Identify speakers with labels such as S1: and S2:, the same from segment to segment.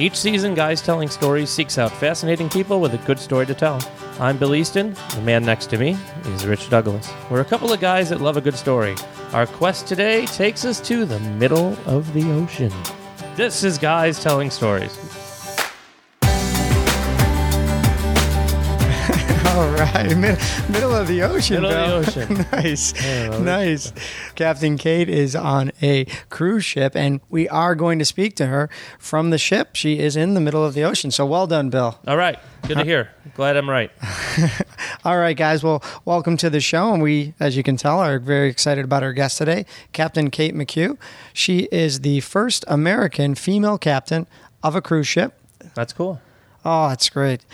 S1: Each season, Guys Telling Stories seeks out fascinating people with a good story to tell. I'm Bill Easton. The man next to me is Rich Douglas. We're a couple of guys that love a good story. Our quest today takes us to the middle of the ocean. This is Guys Telling Stories.
S2: Right, Mid- middle of the ocean.
S1: Middle of the ocean.
S2: nice,
S1: Yeah,
S2: nice. Captain Kate is on a cruise ship, and we are going to speak to her from the ship. She is in the middle of the ocean. So well done, Bill.
S1: All right, good to hear. Glad I'm right.
S2: All right, guys. Well, welcome to the show, and we, as you can tell, are very excited about our guest today, Captain Kate McCue. She is the first American female captain of a cruise ship.
S1: That's cool.
S2: Oh, that's great.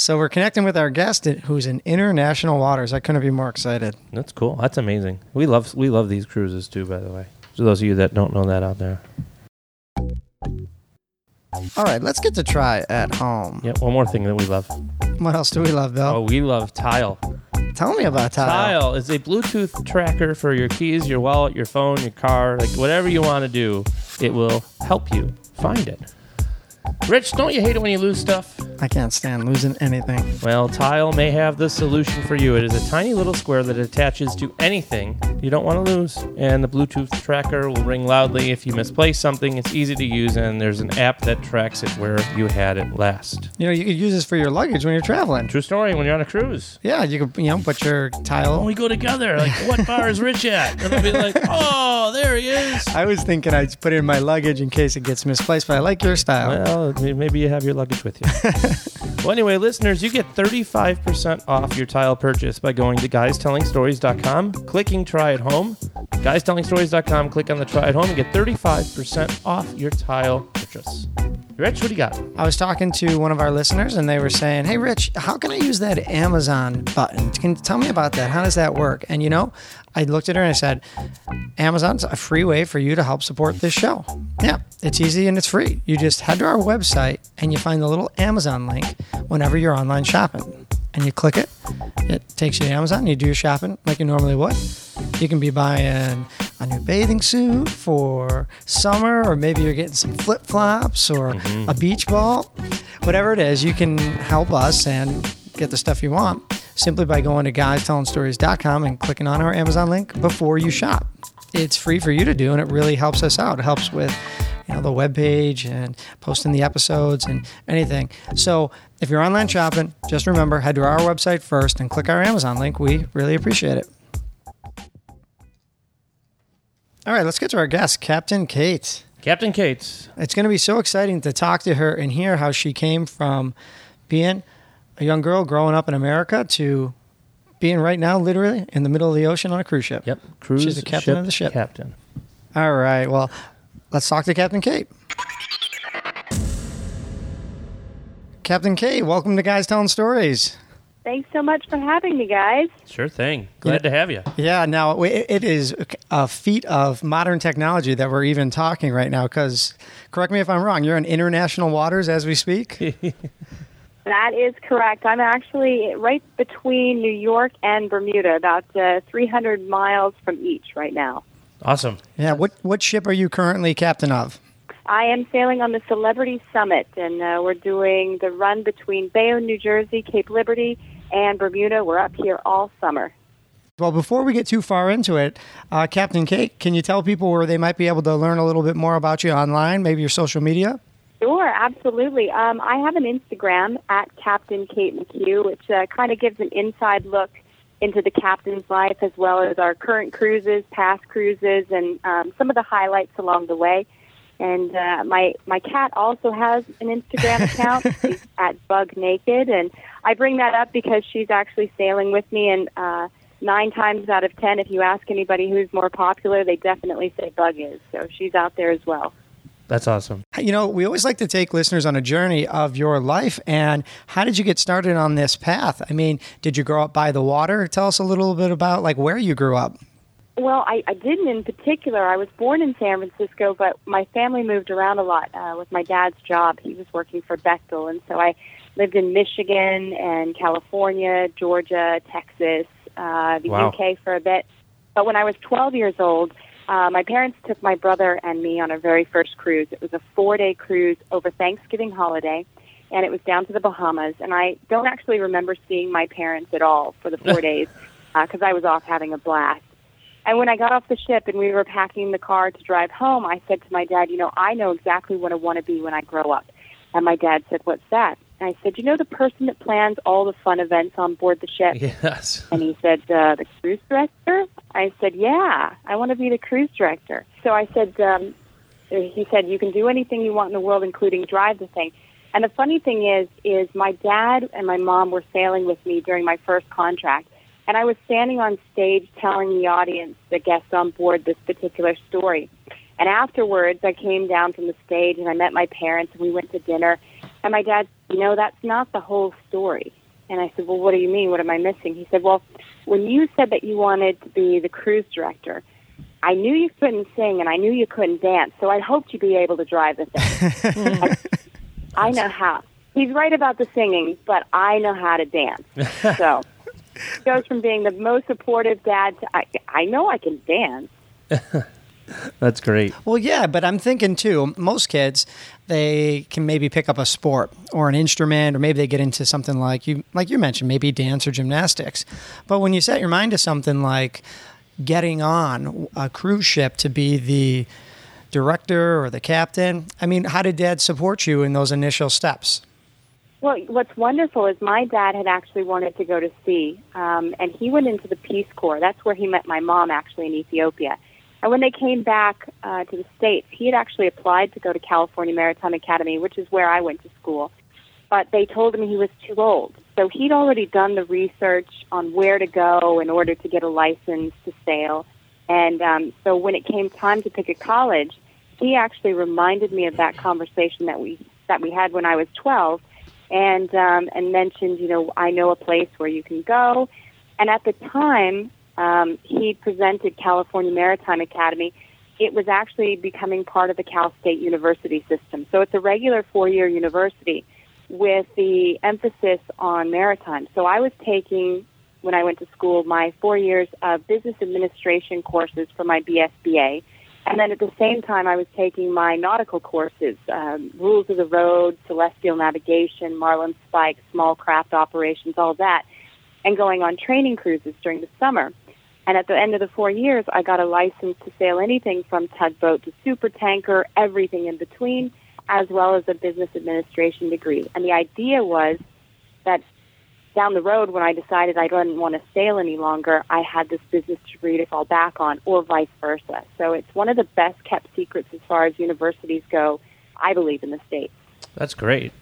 S2: So we're connecting with our guest, who's in international waters. I couldn't be more excited.
S1: That's cool. That's amazing. We love we love these cruises too. By the way, for those of you that don't know that out there.
S2: All right, let's get to try at home.
S1: Yeah. One more thing that we love.
S2: What else do we love, though?
S1: Oh, we love Tile.
S2: Tell me about Tile.
S1: Tile is a Bluetooth tracker for your keys, your wallet, your phone, your car, like whatever you want to do. It will help you find it. Rich, don't you hate it when you lose stuff?
S2: I can't stand losing anything.
S1: Well, Tile may have the solution for you. It is a tiny little square that attaches to anything you don't want to lose, and the Bluetooth tracker will ring loudly if you misplace something. It's easy to use, and there's an app that tracks it where you had it last.
S2: You know, you could use this for your luggage when you're traveling.
S1: True story when you're on a cruise.
S2: Yeah, you could, you know, put your
S1: When
S2: Tile.
S1: we go together, like, what bar is Rich at? And they'll be like, oh, there he is.
S2: I was thinking I'd put it in my luggage in case it gets misplaced, but I like your style.
S1: Well, may- maybe you have your luggage with you. well, anyway, listeners, you get 35% off your tile purchase by going to guystellingstories.com, clicking try at home. Guystellingstories.com, click on the try at home and get 35% off your tile purchase. Rich, what do you got?
S2: I was talking to one of our listeners, and they were saying, "Hey, Rich, how can I use that Amazon button? Can you tell me about that? How does that work?" And you know, I looked at her and I said, "Amazon's a free way for you to help support this show. Yeah, it's easy and it's free. You just head to our website and you find the little Amazon link whenever you're online shopping, and you click it. It takes you to Amazon. You do your shopping like you normally would. You can be buying a new bathing suit for summer, or maybe you're getting some flip flops or mm-hmm. a beach ball. Whatever it is, you can help us and get the stuff you want simply by going to guystellingstories.com and clicking on our Amazon link before you shop. It's free for you to do, and it really helps us out. It helps with you know the web page and posting the episodes and anything. So if you're online shopping, just remember head to our website first and click our Amazon link. We really appreciate it. All right, let's get to our guest, Captain Kate.
S1: Captain Kate's.
S2: It's going to be so exciting to talk to her and hear how she came from being a young girl growing up in America to being right now, literally, in the middle of the ocean on a cruise ship.
S1: Yep. Cruise
S2: She's the captain of the ship.
S1: Captain.
S2: All right, well, let's talk to Captain Kate. Captain Kate, welcome to Guys Telling Stories.
S3: Thanks so much for having me, guys.
S1: Sure thing. Glad to have you.
S2: Yeah, now it it is a feat of modern technology that we're even talking right now. Because, correct me if I'm wrong, you're in international waters as we speak.
S3: That is correct. I'm actually right between New York and Bermuda, about uh, 300 miles from each right now.
S1: Awesome.
S2: Yeah, what what ship are you currently captain of?
S3: I am sailing on the Celebrity Summit, and uh, we're doing the run between Bayonne, New Jersey, Cape Liberty, and Bermuda. We're up here all summer.
S2: Well, before we get too far into it, uh, Captain Kate, can you tell people where they might be able to learn a little bit more about you online, maybe your social media?
S3: Sure, absolutely. Um, I have an Instagram at Captain Kate McCue, which uh, kind of gives an inside look into the captain's life as well as our current cruises, past cruises, and um, some of the highlights along the way. And uh, my my cat also has an Instagram account She's at Bug Naked, and I bring that up because she's actually sailing with me. And uh, nine times out of ten, if you ask anybody who's more popular, they definitely say Bug is. So she's out there as well.
S1: That's awesome.
S2: You know, we always like to take listeners on a journey of your life. And how did you get started on this path? I mean, did you grow up by the water? Tell us a little bit about like where you grew up.
S3: Well, I, I didn't in particular. I was born in San Francisco, but my family moved around a lot uh, with my dad's job. He was working for Bechtel, and so I lived in Michigan and California, Georgia, Texas, uh, the
S1: Wow.
S3: UK for a bit. But when I was 12 years old, uh, my parents took my brother and me on our very first cruise. It was a four day cruise over Thanksgiving holiday, and it was down to the Bahamas. And I don't actually remember seeing my parents at all for the four days because I was off having a blast. And when I got off the ship and we were packing the car to drive home, I said to my dad, You know, I know exactly what I want to be when I grow up. And my dad said, What's that? And I said, You know, the person that plans all the fun events on board the ship?
S1: Yes.
S3: And he said, uh, The cruise director? I said, Yeah, I want to be the cruise director. So I said, um, He said, You can do anything you want in the world, including drive the thing. And the funny thing is, is my dad and my mom were sailing with me during my first contract, and I was standing on stage telling the audience, the guests on board, this particular story. And afterwards, I came down from the stage and I met my parents and we went to dinner. And my dad, you know, that's not the whole story. And I said, well, what do you mean? What am I missing? He said, well, when you said that you wanted to be the cruise director, I knew you couldn't sing and I knew you couldn't dance, so I hoped you'd be able to drive the thing. I, I know how. He's right about the singing, but I know how to dance. So it goes from being the most supportive dad to I, I know I can dance.
S1: That's great.
S2: Well, yeah, but I'm thinking too, most kids, they can maybe pick up a sport or an instrument, or maybe they get into something like you, like you mentioned, maybe dance or gymnastics. But when you set your mind to something like getting on a cruise ship to be the director or the captain, I mean, how did dad support you in those initial steps?
S3: Well, what's wonderful is my dad had actually wanted to go to sea, um, and he went into the Peace Corps. That's where he met my mom, actually, in Ethiopia. And when they came back uh, to the States, he had actually applied to go to California Maritime Academy, which is where I went to school. But they told him he was too old. So he'd already done the research on where to go in order to get a license to sail. And um, so when it came time to pick a college, he actually reminded me of that conversation that we that we had when I was 12, and um, and mentioned, you know, I know a place where you can go. And at the time, um, he presented California Maritime Academy. It was actually becoming part of the Cal State University system. So it's a regular four year university with the emphasis on maritime. So I was taking, when I went to school, my four years of business administration courses for my BSBA. And then at the same time, I was taking my nautical courses, um, rules of the road, celestial navigation, marlin spike, small craft operations, all that, and going on training cruises during the summer. And at the end of the four years, I got a license to sail anything from tugboat to super tanker, everything in between, as well as a business administration degree. And the idea was that down the road, when I decided I didn't want to sail any longer, I had this business degree to fall back on, or vice versa. So it's one of the best kept secrets as far as universities go, I believe, in the States.
S1: That's great.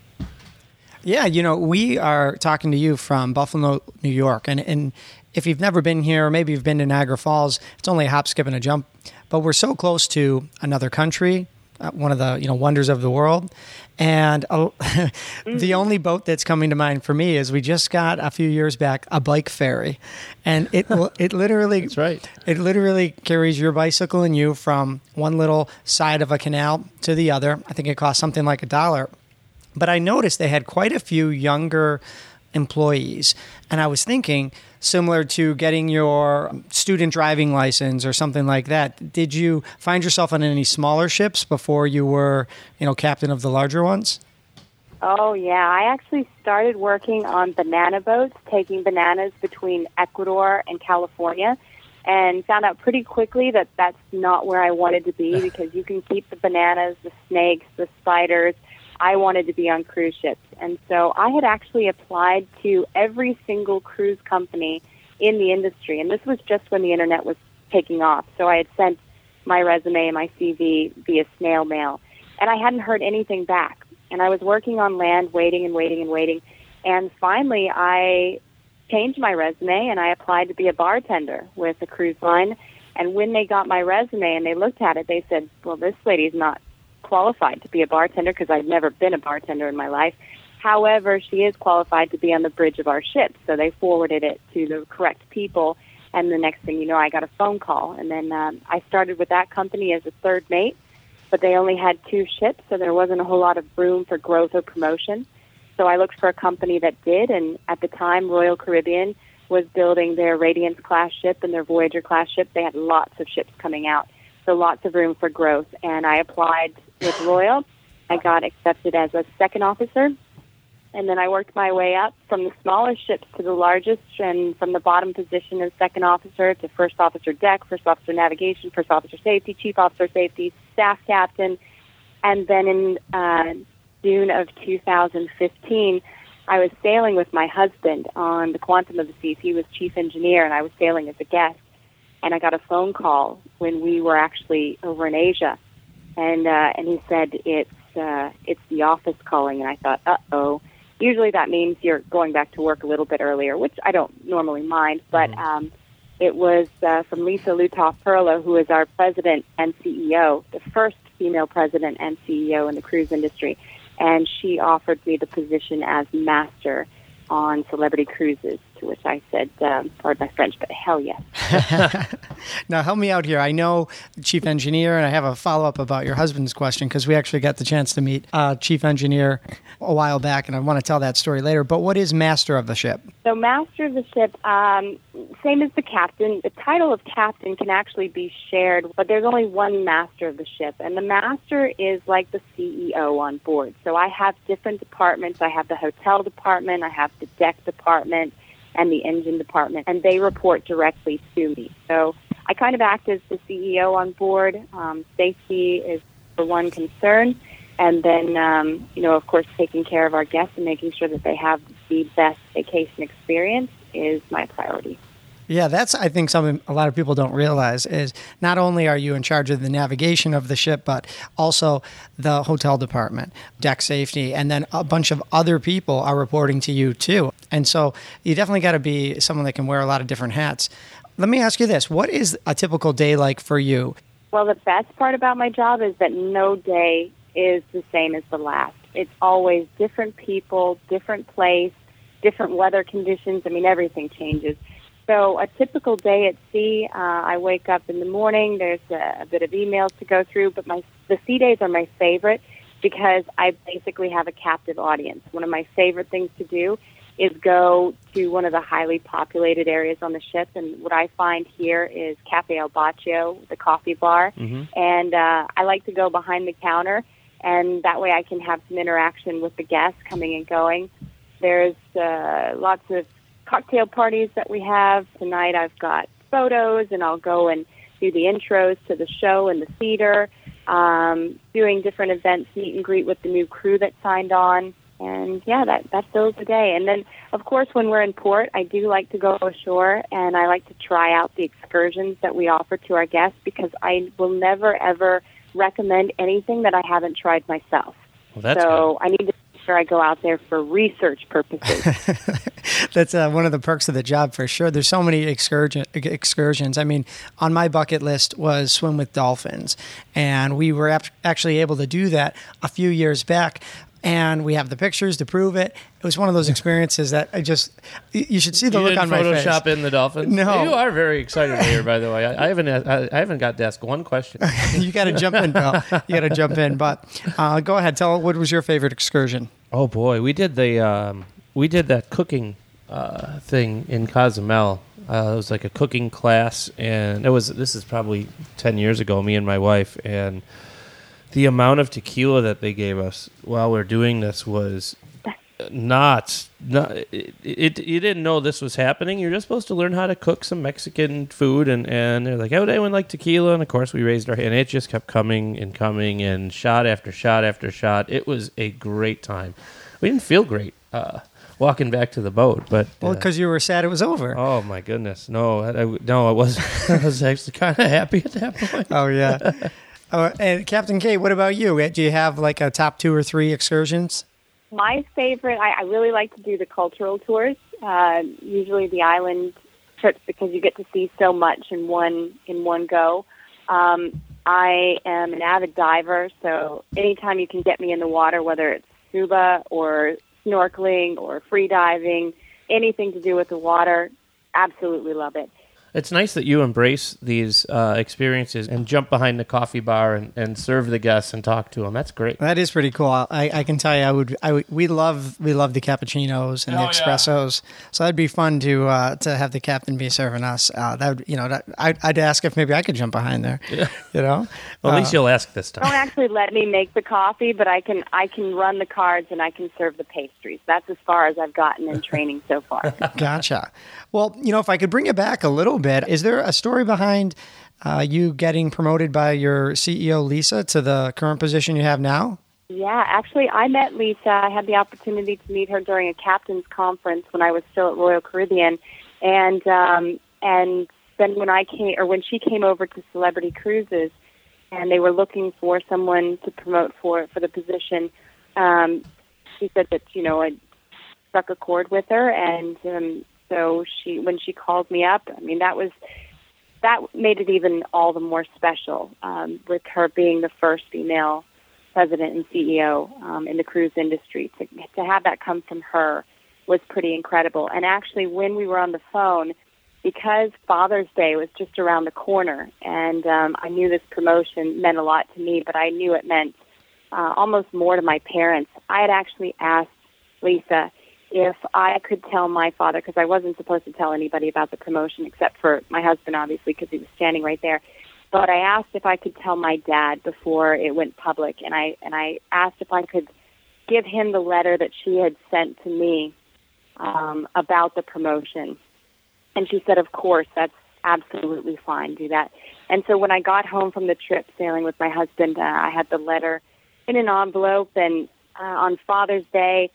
S2: Yeah, you know, we are talking to you from Buffalo, New York, and and if you've never been here, or maybe you've been to Niagara Falls, it's only a hop, skip, and a jump. But we're so close to another country, uh, one of the you know wonders of the world, and uh, the only boat that's coming to mind for me is we just got a few years back a bike ferry, and it it literally
S1: That's right.
S2: it literally carries your bicycle and you from one little side of a canal to the other. I think it costs something like a dollar. But I noticed they had quite a few younger employees. And I was thinking, similar to getting your student driving license or something like that, did you find yourself on any smaller ships before you were, you know, captain of the larger ones?
S3: Oh, yeah. I actually started working on banana boats, taking bananas between Ecuador and California, and found out pretty quickly that that's not where I wanted to be because you can keep the bananas, the snakes, the spiders. I wanted to be on cruise ships. And so I had actually applied to every single cruise company in the industry. And this was just when the internet was taking off. So I had sent my resume and my CV via snail mail. And I hadn't heard anything back. And I was working on land, waiting and waiting and waiting. And finally, I changed my resume and I applied to be a bartender with a cruise line. And when they got my resume and they looked at it, they said, well, this lady's not qualified to be a bartender because I'd never been a bartender in my life. However, she is qualified to be on the bridge of our ship. So they forwarded it to the correct people. And the next thing you know, I got a phone call. And then um, I started with that company as a third mate, but they only had two ships, so there wasn't a whole lot of room for growth or promotion. So I looked for a company that did. And at the time, Royal Caribbean was building their Radiance class ship and their Voyager class ship. They had lots of ships coming out. so lots of room for growth. And I applied with Royal. I got accepted as a second officer. And then I worked my way up from the smallest ships to the largest, and from the bottom position as second officer to first officer deck, first officer navigation, first officer safety, chief officer safety, staff captain. And then in uh, June of 2015, I was sailing with my husband on the Quantum of the Seas. He was chief engineer, and I was sailing as a guest. And I got a phone call when we were actually over in Asia, and uh, and he said it's uh, it's the office calling, and I thought, uh oh. Usually that means you're going back to work a little bit earlier, which I don't normally mind, but um, it was uh, from Lisa Lutoff Perlo, who is our president and CEO, the first female president and CEO in the cruise industry and she offered me the position as master on celebrity cruises. To which I said, um, "Pardon my French, but hell yes."
S2: now help me out here. I know chief engineer, and I have a follow up about your husband's question because we actually got the chance to meet uh, chief engineer a while back, and I want to tell that story later. But what is master of the ship?
S3: So, master of the ship, um, same as the captain. The title of captain can actually be shared, but there's only one master of the ship, and the master is like the CEO on board. So, I have different departments. I have the hotel department, I have the deck department and the engine department, and they report directly to me. So I kind of act as the CEO on board. Um, safety is the one concern, and then um, you know, of course, taking care of our guests and making sure that they have the best vacation experience is my priority.
S2: Yeah, that's I think something a lot of people don't realize is not only are you in charge of the navigation of the ship, but also the hotel department, deck safety, and then a bunch of other people are reporting to you too. And so you definitely got to be someone that can wear a lot of different hats. Let me ask you this: What is a typical day like for you?
S3: Well, the best part about my job is that no day is the same as the last. It's always different people, different place, different weather conditions. I mean, everything changes. So a typical day at sea, uh, I wake up in the morning. There's a, a bit of emails to go through, but my the sea days are my favorite because I basically have a captive audience. One of my favorite things to do is go to one of the highly populated areas on the ship, and what I find here is Cafe al Bacio, the coffee bar,
S1: Mm-hmm.
S3: and uh, I like to go behind the counter, and that way I can have some interaction with the guests coming and going. There's uh, lots of cocktail parties that we have. Tonight I've got photos and I'll go and do the intros to the show and the theater, um, doing different events, meet and greet with the new crew that signed on. And yeah, that, that fills the day. And then, of course, when we're in port, I do like to go ashore and I like to try out the excursions that we offer to our guests because I will never, ever recommend anything that I haven't tried myself.
S1: Well,
S3: so I need to make sure I go out there for research purposes.
S2: That's uh, one of the perks of the job for sure. There's so many excursion, excursions. I mean, on my bucket list was swim with dolphins, and we were ap- actually able to do that a few years back. And we have the pictures to prove it. It was one of those experiences that I just you should see the
S1: you
S2: look on my face.
S1: Photoshop in the dolphins.
S2: No.
S1: you are very excited here. By the way, I, I haven't. I, I haven't got to ask one question.
S2: you got to jump in, Bill. You got to jump in. But uh, go ahead. Tell what was your favorite excursion?
S1: Oh boy, we did the um, we did that cooking uh, thing in Cozumel. Uh, it was like a cooking class, and it was this is probably ten years ago. Me and my wife, and the amount of tequila that they gave us while we are doing this was not not it, it, you didn't know this was happening. You're just supposed to learn how to cook some mexican food and and they're like oh would anyone like tequila? And of course we raised our hand. It just kept coming and coming and shot after shot after shot. It was a great time. We didn't feel great uh walking back to the boat but
S2: Well,
S1: uh,
S2: because you were sad it was over.
S1: oh my goodness. No I, I- no i was i was actually kind of happy at that point.
S2: Oh yeah. oh, and Captain Kate, what about you? Do you have like a top two or three excursions?
S3: My favorite, I, I really like to do the cultural tours, uh, usually the island trips because you get to see so much in one in one go. Um, I am an avid diver, so anytime you can get me in the water, whether it's scuba or snorkeling or free diving, anything to do with the water, absolutely love it.
S1: It's nice that you embrace these uh, experiences and jump behind the coffee bar and, and serve the guests and talk to them. That's great.
S2: That is pretty cool. I, I can tell you, I would, I would, we love, we love the cappuccinos and
S1: Oh,
S2: the
S1: yeah.
S2: So that'd be fun to, uh, to have the captain be serving us. Uh, that would, you know, that, I'd, I'd ask if maybe I could jump behind there.
S1: Yeah.
S2: You know,
S1: Well, at
S2: Uh,
S1: least you'll ask this time.
S3: don't actually let me make the coffee, but I can I can run the cards and I can serve the pastries. That's as far as I've gotten in training so far.
S2: Gotcha. Well, you know, if I could bring it back a little bit, is there a story behind uh, you getting promoted by your CEO Lisa to the current position you have now?
S3: Yeah, actually, I met Lisa. I had the opportunity to meet her during a captain's conference when I was still at Royal Caribbean, and um, and then when I came or when she came over to Celebrity Cruises, and they were looking for someone to promote for for the position. Um, she said that you know I struck a chord with her, and um, so she when she called me up, I mean that was that made it even all the more special um, with her being the first female president and CEO um, in the cruise industry. To, to have that come from her was pretty incredible. And actually, when we were on the phone, because Father's Day was just around the corner, and um, I knew this promotion meant a lot to me, but I knew it meant uh, almost more to my parents. I had actually asked Lisa if I could tell my father, because I wasn't supposed to tell anybody about the promotion except for my husband, obviously, because he was standing right there. But I asked if I could tell my dad before it went public, and I and I asked if I could give him the letter that she had sent to me um, about the promotion. And she said, "Of course, that's absolutely fine. Do that." And so when I got home from the trip sailing with my husband, uh, I had the letter in an envelope, and uh, on Father's Day,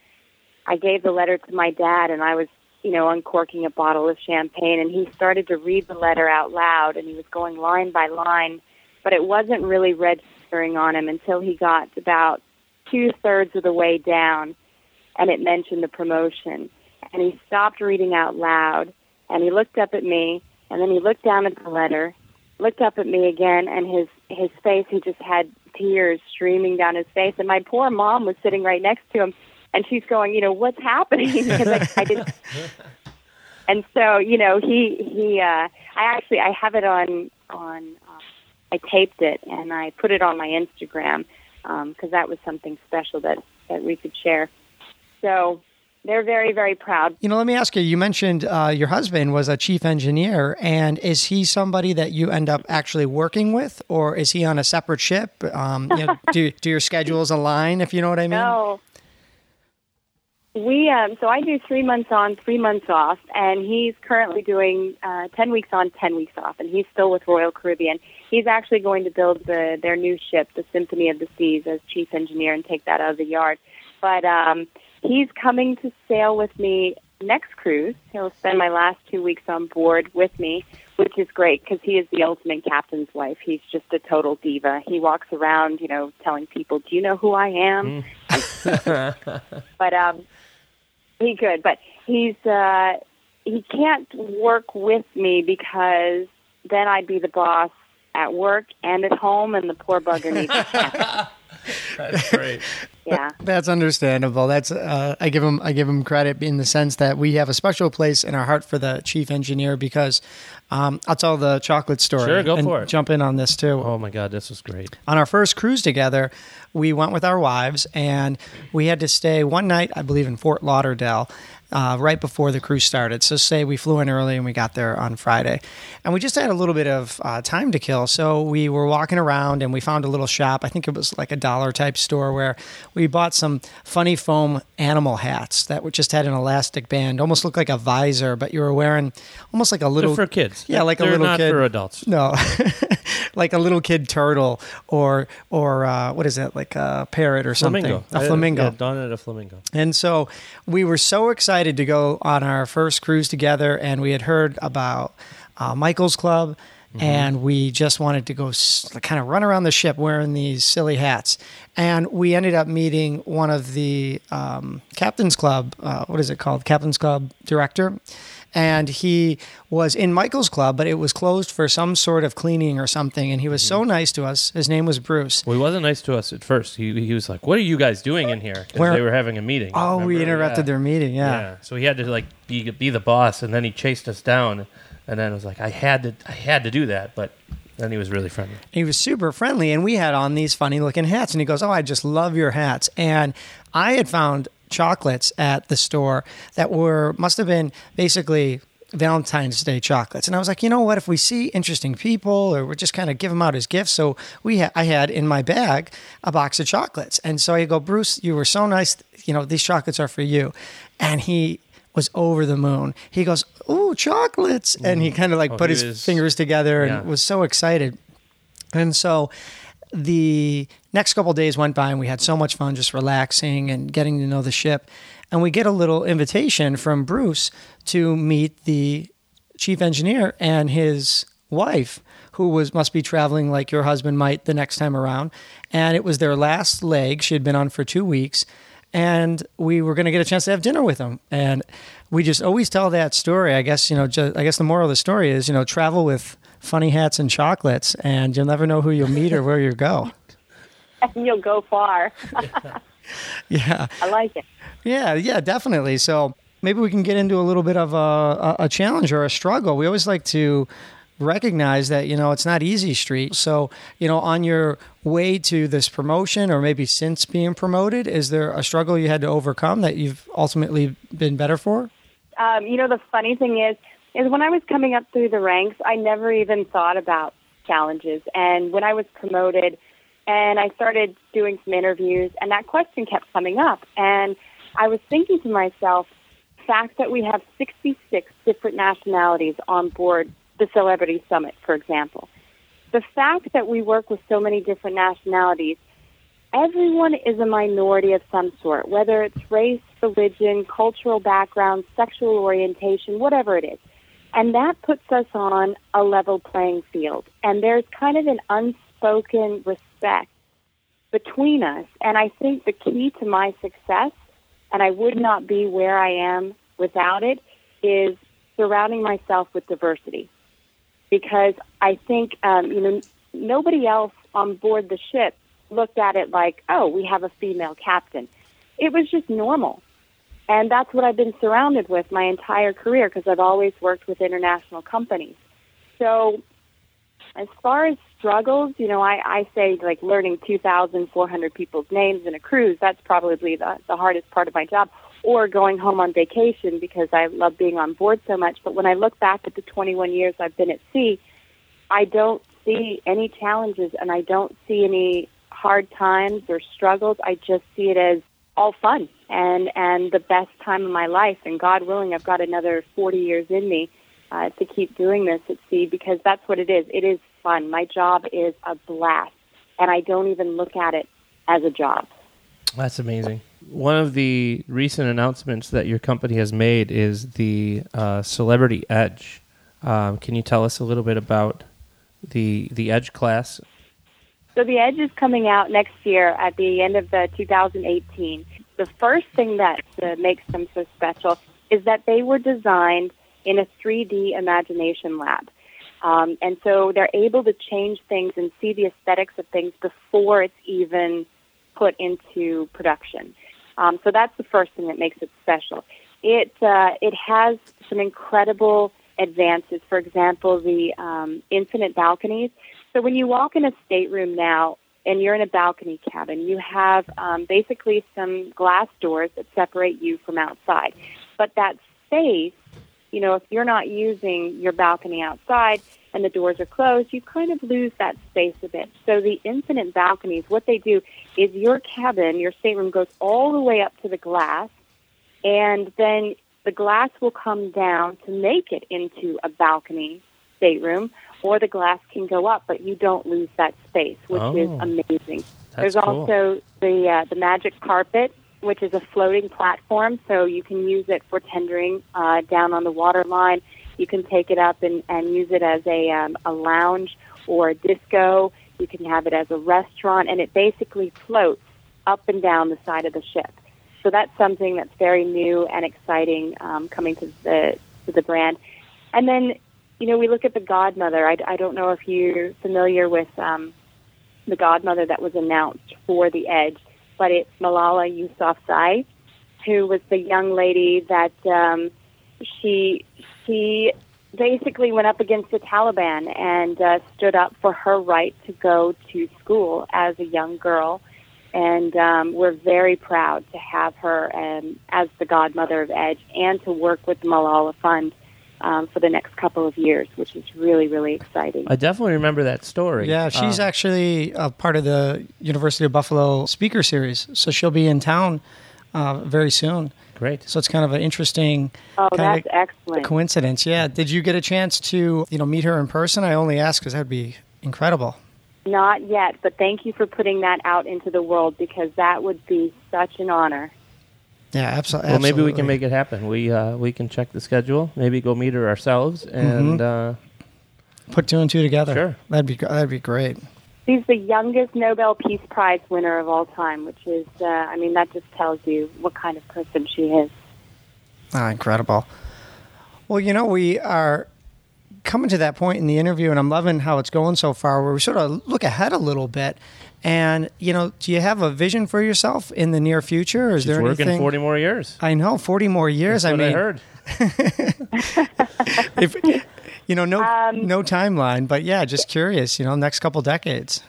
S3: I gave the letter to my dad, and I was, you know, uncorking a bottle of champagne, and he started to read the letter out loud, and he was going line by line, but it wasn't really registering on him until he got about two thirds of the way down, and it mentioned the promotion, and he stopped reading out loud, and he looked up at me, and then he looked down at the letter, looked up at me again, and his his face, he just had tears streaming down his face, and my poor mom was sitting right next to him and she's going, you know, what's happening? because I, I didn't. And so, you know, he he. Uh, I actually I have it on on. Uh, I taped it and I put it on my Instagram because that was something special that that we could share. So they're very very proud.
S2: You know, let me ask you. You mentioned uh, your husband was a chief engineer, and is he somebody that you end up actually working with, or is he on a separate ship? Um, you know, do do your schedules align? If you know what I mean.
S3: No. We um, so I do three months on, three months off, and he's currently doing uh, ten weeks on, ten weeks off, and he's still with Royal Caribbean. He's actually going to build the their new ship, the Symphony of the Seas, as chief engineer and take that out of the yard. But um, he's coming to sail with me next cruise. He'll spend my last two weeks on board with me, which is great because he is the ultimate captain's wife. He's just a total diva. He walks around, you know, telling people, "Do you know who I am?" but um, he could, but he's uh, he can't work with me because then I'd be the boss at work and at home, and the poor bugger needs.
S1: That's great.
S3: yeah.
S2: That's understandable. That's uh, I give him I give him credit in the sense that we have a special place in our heart for the chief engineer because um, I'll tell the chocolate story.
S1: Sure, go
S2: and
S1: for it.
S2: Jump in on this too.
S1: Oh my God, this was great.
S2: on our first cruise together, we went with our wives and we had to stay one night, I believe, in Fort Lauderdale. Uh, right before the cruise started. So, say we flew in early and we got there on Friday. And we just had a little bit of uh, time to kill. So, we were walking around and we found a little shop. I think it was like a dollar type store where we bought some funny foam animal hats that just had an elastic band, almost looked like a visor, but you were wearing almost like a little.
S1: They're for kids.
S2: Yeah, like a
S1: They're
S2: little
S1: not
S2: kid.
S1: for adults.
S2: No, like a little kid turtle, or or uh, what is it? Like a parrot or something.
S1: Flamingo.
S2: A flamingo.
S1: Yeah, Dawn a flamingo.
S2: And so we were so excited to go on our first cruise together, and we had heard about uh, Michael's Club, and we just wanted to go s- kind of run around the ship wearing these silly hats. And we ended up meeting one of the um, Captain's Club, uh, what is it called? Captain's Club director. And he was in Michael's Club, but it was closed for some sort of cleaning or something. And he was so mm-hmm. nice to us. His name was Bruce.
S1: Well, he wasn't nice to us at first. He, he was like, "What are you guys doing in here?" 'Cause
S2: Where-
S1: they were having a meeting.
S2: Oh, we
S1: remember?
S2: interrupted
S1: Yeah.
S2: their meeting.
S1: Yeah. So he had to like be be the boss, and then he chased us down. And then I was like, I had to, I had to do that, but then he was really friendly.
S2: He was super friendly, and we had on these funny looking hats. And he goes, "Oh, I just love your hats." And I had found chocolates at the store that were must have been basically Valentine's Day chocolates. And I was like, you know what? If we see interesting people, or we just kind of give them out as gifts. So we, ha- I had in my bag a box of chocolates, and so I go, Bruce, you were so nice. You know, these chocolates are for you. And he was over the moon. He goes, "Ooh, chocolates!" And he mm. kind of like
S1: Oh,
S2: put his
S1: was-
S2: fingers together and
S1: Yeah.
S2: was so excited. And so the next couple days went by and we had so much fun just relaxing and getting to know the ship. And we get a little invitation from Bruce to meet the chief engineer and his wife who was must be traveling like your husband might the next time around. And it was their last leg. She had been on for 2 weeks. And we were going to get a chance to have dinner with them. And we just always tell that story. I guess you know just, i guess the moral of the story is you know travel with funny hats and chocolates and you'll never know who you'll meet or where you'll go.
S3: And you'll go far.
S2: yeah.
S3: I like it.
S2: yeah yeah definitely. So maybe we can get into a little bit of a, a, a challenge or a struggle. We always like to recognize that you know it's not easy street. So you know on your way to this promotion or maybe since being promoted is there a struggle you had to overcome that you've ultimately been better for?
S3: Um, you know, the funny thing is, is when I was coming up through the ranks, I never even thought about challenges. And when I was promoted, and I started doing some interviews, and that question kept coming up, and I was thinking to myself, the fact that we have 66 different nationalities on board the Celebrity Summit, for example, the fact that we work with so many different nationalities everyone is a minority of some sort, whether it's race, religion, cultural background, sexual orientation, whatever it is. And that puts us on a level playing field. And there's kind of an unspoken respect between us. And I think the key to my success, and I would not be where I am without it, is surrounding myself with diversity. Because I think, um, you know, nobody else on board the ship looked at it like, oh, we have a female captain. It was just normal. And that's what I've been surrounded with my entire career because I've always worked with international companies. So, as far as struggles, you know, I, I say like learning 2,400 people's names in a cruise, that's probably the, the hardest part of my job. Or going home on vacation because I love being on board so much. But when I look back at the 21 years I've been at sea, I don't see any challenges and I don't see any hard times or struggles. I just see it as all fun and and the best time of my life. And God willing, I've got another 40 years in me uh, to keep doing this at sea because that's what it is. It is fun. My job is a blast, and I don't even look at it as a job.
S1: That's amazing. One of the recent announcements that your company has made is the uh, Celebrity Edge. Um, can you tell us a little bit about the the Edge class?
S3: So the Edge is coming out next year at the end of the 2018. The first thing that uh, makes them so special is that they were designed in a 3D imagination lab. Um, and so they're able to change things and see the aesthetics of things before it's even put into production. Um, so that's the first thing that makes it special. It uh, it has some incredible advances. For example, the um, infinite balconies. So when you walk in a stateroom now and you're in a balcony cabin, you have um, basically some glass doors that separate you from outside. But that space, you know, if you're not using your balcony outside and the doors are closed, you kind of lose that space a bit. So the infinite balconies, what they do is your cabin, your stateroom goes all the way up to the glass, and then the glass will come down to make it into a balcony stateroom, or the glass can go up, but you don't lose that space, which is
S1: Oh.
S3: amazing. There's
S1: cool.
S3: also the uh, the magic carpet, which is a floating platform, so you can use it for tendering uh, down on the water line. You can take it up and, and use it as a um, a lounge or a disco. You can have it as a restaurant, and it basically floats up and down the side of the ship. So that's something that's very new and exciting um, coming to the to the brand. And then, you know, we look at the Godmother. I, I don't know if you're familiar with um, the Godmother that was announced for the Edge, but it's Malala Yousafzai, who was the young lady that um, she she basically went up against the Taliban and uh, stood up for her right to go to school as a young girl. And um, we're very proud to have her um, as the godmother of Edge and to work with the Malala Fund um, for the next couple of years, which is really, really exciting.
S1: I definitely remember that story.
S2: Yeah, she's
S1: Um,
S2: actually a part of the University of Buffalo speaker series, so she'll be in town uh, very soon.
S1: great.
S2: So it's kind of an interesting
S3: oh,
S2: kind
S3: that's excellent.
S2: coincidence. Yeah. Did you get a chance to you know meet her in person? I only ask because that'd be incredible.
S3: Not yet, but thank you for putting that out into the world because that would be such an honor.
S2: Yeah, absolutely.
S1: Well, maybe we can make it happen. We uh, we can check the schedule. Maybe go meet her ourselves, and uh,
S2: put two and two together.
S1: Sure.
S2: That'd be that'd be great.
S3: She's the youngest Nobel Peace Prize winner of all time, which is, uh, I mean, that just tells you what kind of person she is.
S2: Ah, incredible. Well, you know, we are coming to that point in the interview, and I'm loving how it's going so far, where we sort of look ahead a little bit. And, you know, do you have a vision for yourself in the near future? Or is
S1: she's
S2: there
S1: working
S2: anything?
S1: forty more years.
S2: I know, 40 more years.
S1: That's
S2: I
S1: what
S2: mean,
S1: I heard.
S2: if you know, no
S3: Um,
S2: no timeline, but yeah, just curious. You know, next couple decades.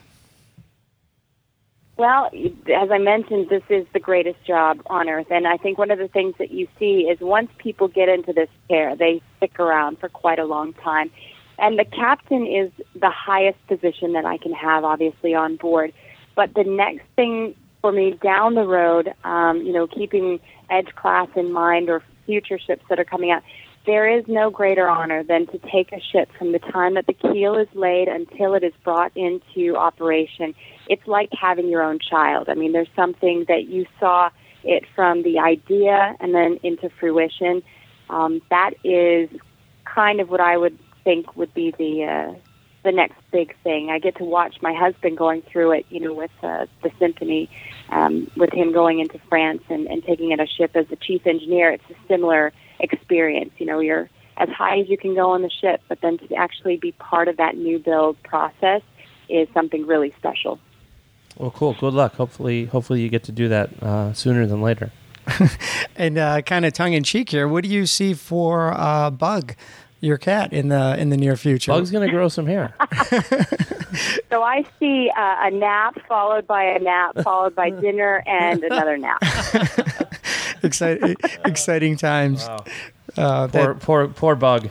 S3: Well, as I mentioned, this is the greatest job on earth. And I think one of the things that you see is once people get into this chair, they stick around for quite a long time. And the captain is the highest position that I can have, obviously, on board. But the next thing for me down the road, um, you know, keeping Edge class in mind or future ships that are coming out, there is no greater honor than to take a ship from the time that the keel is laid until it is brought into operation. It's like having your own child. I mean, there's something that you saw it from the idea and then into fruition. Um, that is kind of what I would think would be the uh, the next big thing. I get to watch my husband going through it, you know, with uh, the symphony, um, with him going into France and, and taking it a ship as the chief engineer. It's a similar experience. You know, you're as high as you can go on the ship, but then to actually be part of that new build process is something really special.
S1: Well, cool. Good luck. Hopefully, hopefully you get to do that uh, sooner than later.
S2: And uh, kind of tongue in cheek here, what do you see for uh, Bug, your cat, in the in the near future?
S1: Bug's gonna grow some hair.
S3: So I see uh, a nap followed by a nap followed by dinner and another nap.
S2: exciting, exciting times. Uh, that-
S1: Poor, poor, poor Bug.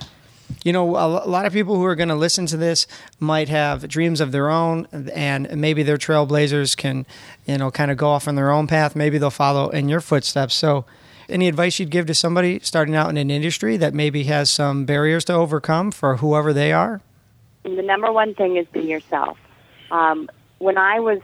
S2: You know, a lot of people who are going to listen to this might have dreams of their own, and maybe their trailblazers can, you know, kind of go off on their own path. Maybe they'll follow in your footsteps. So, any advice you'd give to somebody starting out in an industry that maybe has some barriers to overcome for whoever they are?
S3: the number one thing is be yourself. Um, when I was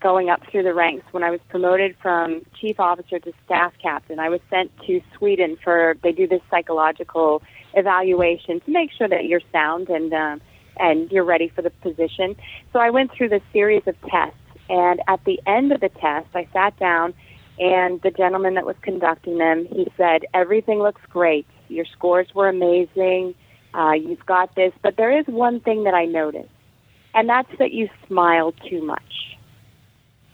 S3: going up through the ranks, when I was promoted from chief officer to staff captain, I was sent to Sweden for they do this psychological evaluation to make sure that you're sound and um, and you're ready for the position. So I went through this series of tests, and at the end of the test, I sat down, and the gentleman that was conducting them, he said, "Everything looks great. Your scores were amazing." uh, you've got this. But there is one thing that I noticed, and that's that you smile too much.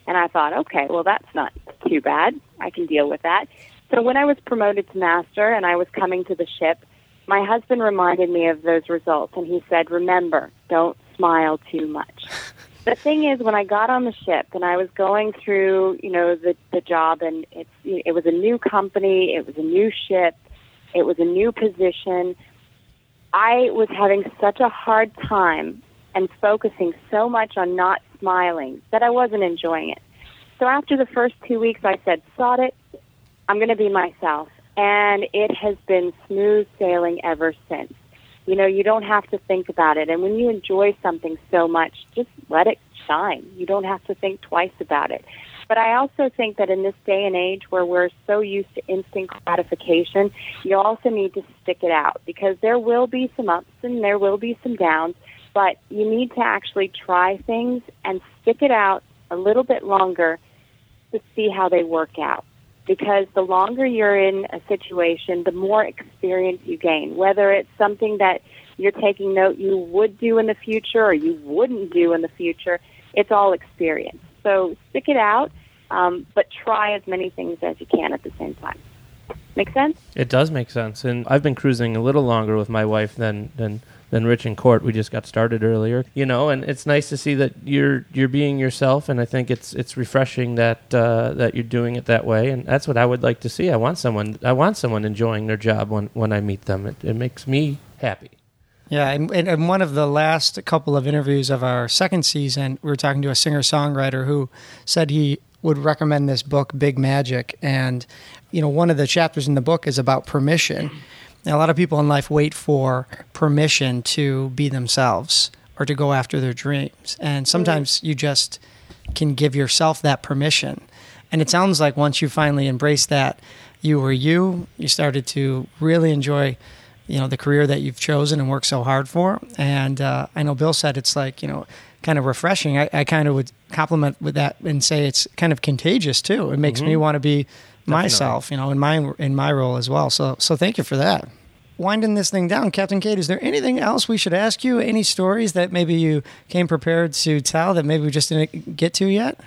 S3: And I thought, okay, well, that's not too bad. I can deal with that. So when I was promoted to master and I was coming to the ship, my husband reminded me of those results, and he said, remember, don't smile too much. the thing is, when I got on the ship and I was going through, you know, the the job, and it's it was a new company, it was a new ship, it was a new position. I was having such a hard time and focusing so much on not smiling that I wasn't enjoying it. So after the first two weeks, I said, sod it, I'm going to be myself. And it has been smooth sailing ever since. You know, you don't have to think about it. And when you enjoy something so much, just let it shine. You don't have to think twice about it. But I also think that in this day and age where we're so used to instant gratification, you also need to stick it out because there will be some ups and there will be some downs, but you need to actually try things and stick it out a little bit longer to see how they work out. Because the longer you're in a situation, the more experience you gain. Whether it's something that you're taking note you would do in the future or you wouldn't do in the future, it's all experience. So stick it out, um, but try as many things as you can at the same time. Make sense?
S1: It does make sense, and I've been cruising a little longer with my wife than than than Rich and Court. We just got started earlier, you know, and it's nice to see that you're you're being yourself, and I think it's it's refreshing that uh, that you're doing it that way, and that's what I would like to see. I want someone I want someone enjoying their job when when I meet them. It, it makes me happy.
S2: Yeah, and, and one of the last couple of interviews of our second season, we were talking to a singer songwriter who said he would recommend this book, Big Magic. And, you know, one of the chapters in the book is about permission. Now, a lot of people in life wait for permission to be themselves or to go after their dreams. And sometimes you just can give yourself that permission. And it sounds like once you finally embrace that, you were you, you started to really enjoy you know the career that you've chosen and worked so hard for. And uh, I know Bill said it's like you know kind of refreshing. I, I kind of would compliment with that and say it's kind of contagious too. It makes me want to be myself, you know, in my in my role as well. So so thank you for that. Winding this thing down, Captain Kate, is there anything else we should ask you? Any stories that maybe you came prepared to tell that maybe we just didn't get to yet?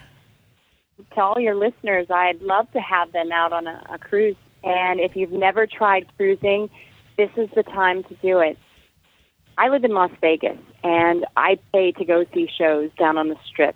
S3: To all your listeners, I'd love to have them out on a, a cruise. And if you've never tried cruising, this is the time to do it. I live in Las Vegas, and I pay to go see shows down on the strip.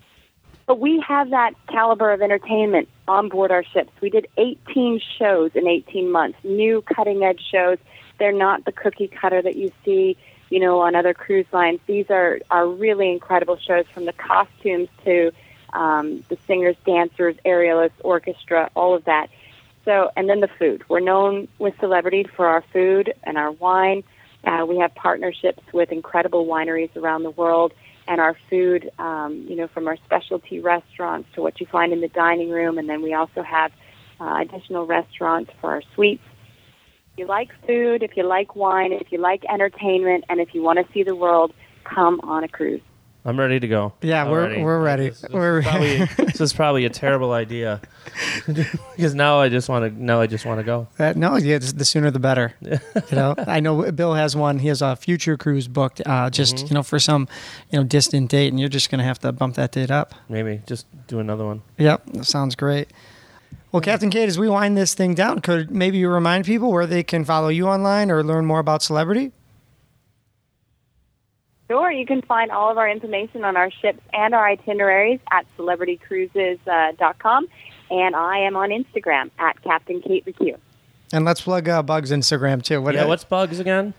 S3: But we have that caliber of entertainment on board our ships. We did 18 shows in 18 months, new cutting edge shows. They're not the cookie cutter that you see, you know, on other cruise lines. These are, are really incredible shows from the costumes to um, the singers, dancers, aerialists, orchestra, all of that. So, and then the food. We're known with celebrity for our food and our wine. Uh, we have partnerships with incredible wineries around the world, and our food, um, you know, from our specialty restaurants to what you find in the dining room, and then we also have uh, additional restaurants for our suites. If you like food, if you like wine, if you like entertainment, and if you want to see the world, come on a cruise.
S1: I'm ready to go.
S2: Yeah, we're-
S1: Already.
S2: we're ready.
S1: This, this
S2: We're-
S1: is probably, this is probably a terrible idea because now I just want to. Now I just want to go.
S2: Uh, no, yeah, the sooner the better. you know, I know Bill has one. He has a future cruise booked, uh, just you know, for some, you know, distant date, and you're just going to have to bump that date up.
S1: Maybe just do another one.
S2: Yep, that sounds great. Well, Captain Kate, as we wind this thing down, could maybe you remind people where they can follow you online or learn more about celebrity?
S3: Sure, you can find all of our information on our ships and our itineraries at celebritycruises.com. And I am on Instagram at Captain Kate McCue.
S2: And let's plug uh, Bug's Instagram too. What
S1: yeah, what's bugs again?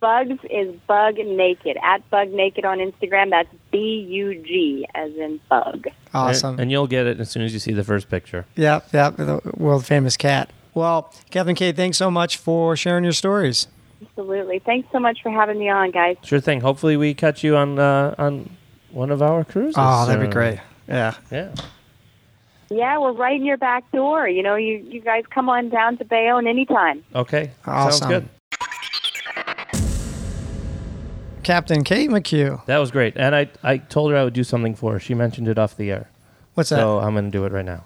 S3: Bugs is Bug Naked at Bug Naked on Instagram. That's B U G as in bug.
S2: awesome?
S1: And, and you'll get it as soon as you see the first picture.
S2: Yep, yep, the world famous cat. Well, Captain Kate, thanks so much for sharing your stories.
S3: Absolutely. Thanks so much for having me on, guys.
S1: Sure thing. Hopefully, we catch you on uh, on one of our cruises.
S2: Oh, that'd be great. Yeah.
S1: Yeah.
S3: Yeah, we're right in your back door. You know, you, you guys come on down to Bayonne anytime.
S1: Okay.
S2: Awesome.
S1: Sounds good.
S2: Captain Kate McCue.
S1: That was great. And I, I told her I would do something for her. She mentioned it off the air.
S2: What's that?
S1: So I'm going to do it right now.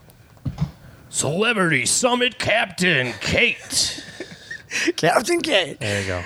S1: Celebrity Summit Captain Kate.
S2: Captain Kate.
S1: There you go.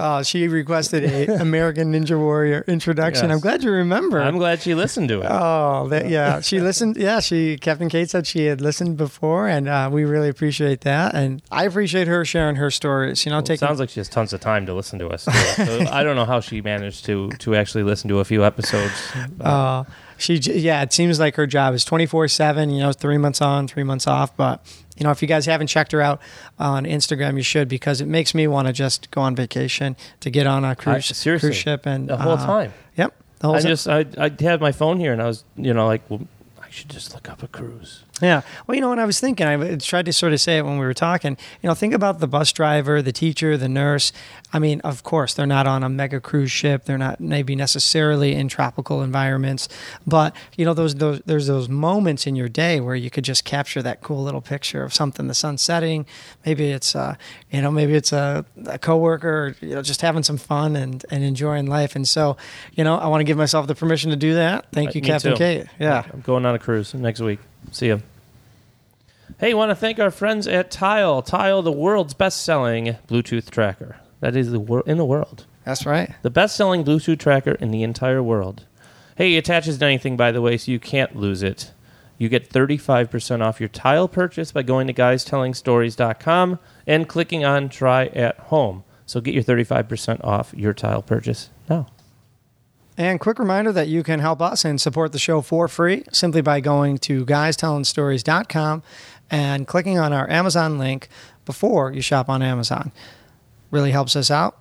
S2: Oh, she requested a American Ninja Warrior introduction.
S1: Yes.
S2: I'm glad you remember.
S1: I'm glad she listened to it.
S2: Oh, that, yeah. She listened. Yeah, she Captain Kate said she had listened before, and uh, we really appreciate that. And I appreciate her sharing her stories. You know,
S1: It
S2: taking
S1: sounds like she has tons of time to listen to us. So I don't know how she managed to to actually listen to a few episodes.
S2: Uh, she, yeah, it seems like her job is 24 7, you know, three months on, three months off. But, you know, if you guys haven't checked her out on Instagram, you should because it makes me want to just go on vacation to get on a cruise,
S1: seriously,
S2: cruise ship. and
S1: the whole
S2: uh,
S1: time.
S2: Yep. The whole
S1: I
S2: time.
S1: just I I had my phone here and I was you know like well I should just look up a cruise.
S2: Yeah. Well, you know what I was thinking? I tried to sort of say it when we were talking. You know, think about the bus driver, the teacher, the nurse. I mean, of course, they're not on a mega cruise ship. They're not maybe necessarily in tropical environments, but you know, those those there's those moments in your day where you could just capture that cool little picture of something, the sun setting. Maybe it's uh, you know, maybe it's a, a coworker, you know, just having some fun and and enjoying life. And so, you know, I want to give myself the permission to do that. Thank
S1: Uh,
S2: you, Captain
S1: too.
S2: Kate. Yeah.
S1: I'm going on a cruise next week. See you. Hey, want to thank our friends at Tile. Tile, the world's best-selling Bluetooth tracker. That is the wor- in the world.
S2: That's right.
S1: The best-selling Bluetooth tracker in the entire world. Hey, it attaches to anything, by the way, so you can't lose it. You get 35% off your tile purchase by going to guystellingstories.com and clicking on try at home. So get your 35% off your tile purchase now.
S2: And quick reminder that you can help us and support the show for free simply by going to guystellingstories.com and clicking on our Amazon link before you shop on Amazon. Really helps us out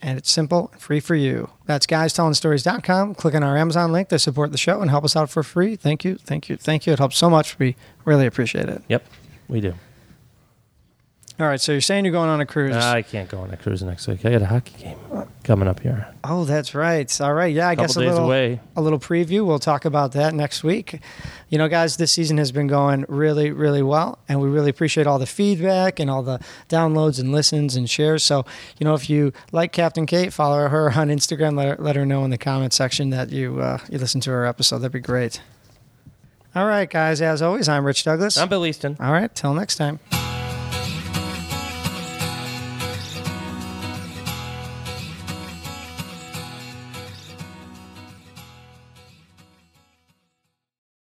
S2: and it's simple and free for you. That's guystellingstories.com. Click on our Amazon link to support the show and help us out for free. Thank you, thank you, thank you. It helps so much. We really appreciate it.
S1: Yep, we do.
S2: All right, so you're saying you're going on a cruise.
S1: I can't go on a cruise next week. I got a hockey game coming up here.
S2: oh, that's right. All right, yeah, I
S1: Couple
S2: guess a
S1: days
S2: little
S1: away.
S2: a little preview. We'll talk about that next week. You know, guys, this season has been going really, really well, and we really appreciate all the feedback and all the downloads and listens and shares. So, you know, if you like Captain Kate, follow her on Instagram. Let her, let her know in the comment section that you uh, you listen to her episode. That'd be great. All right, guys. As always, I'm Rich Douglas.
S1: I'm Bill Easton.
S2: all right, till next time.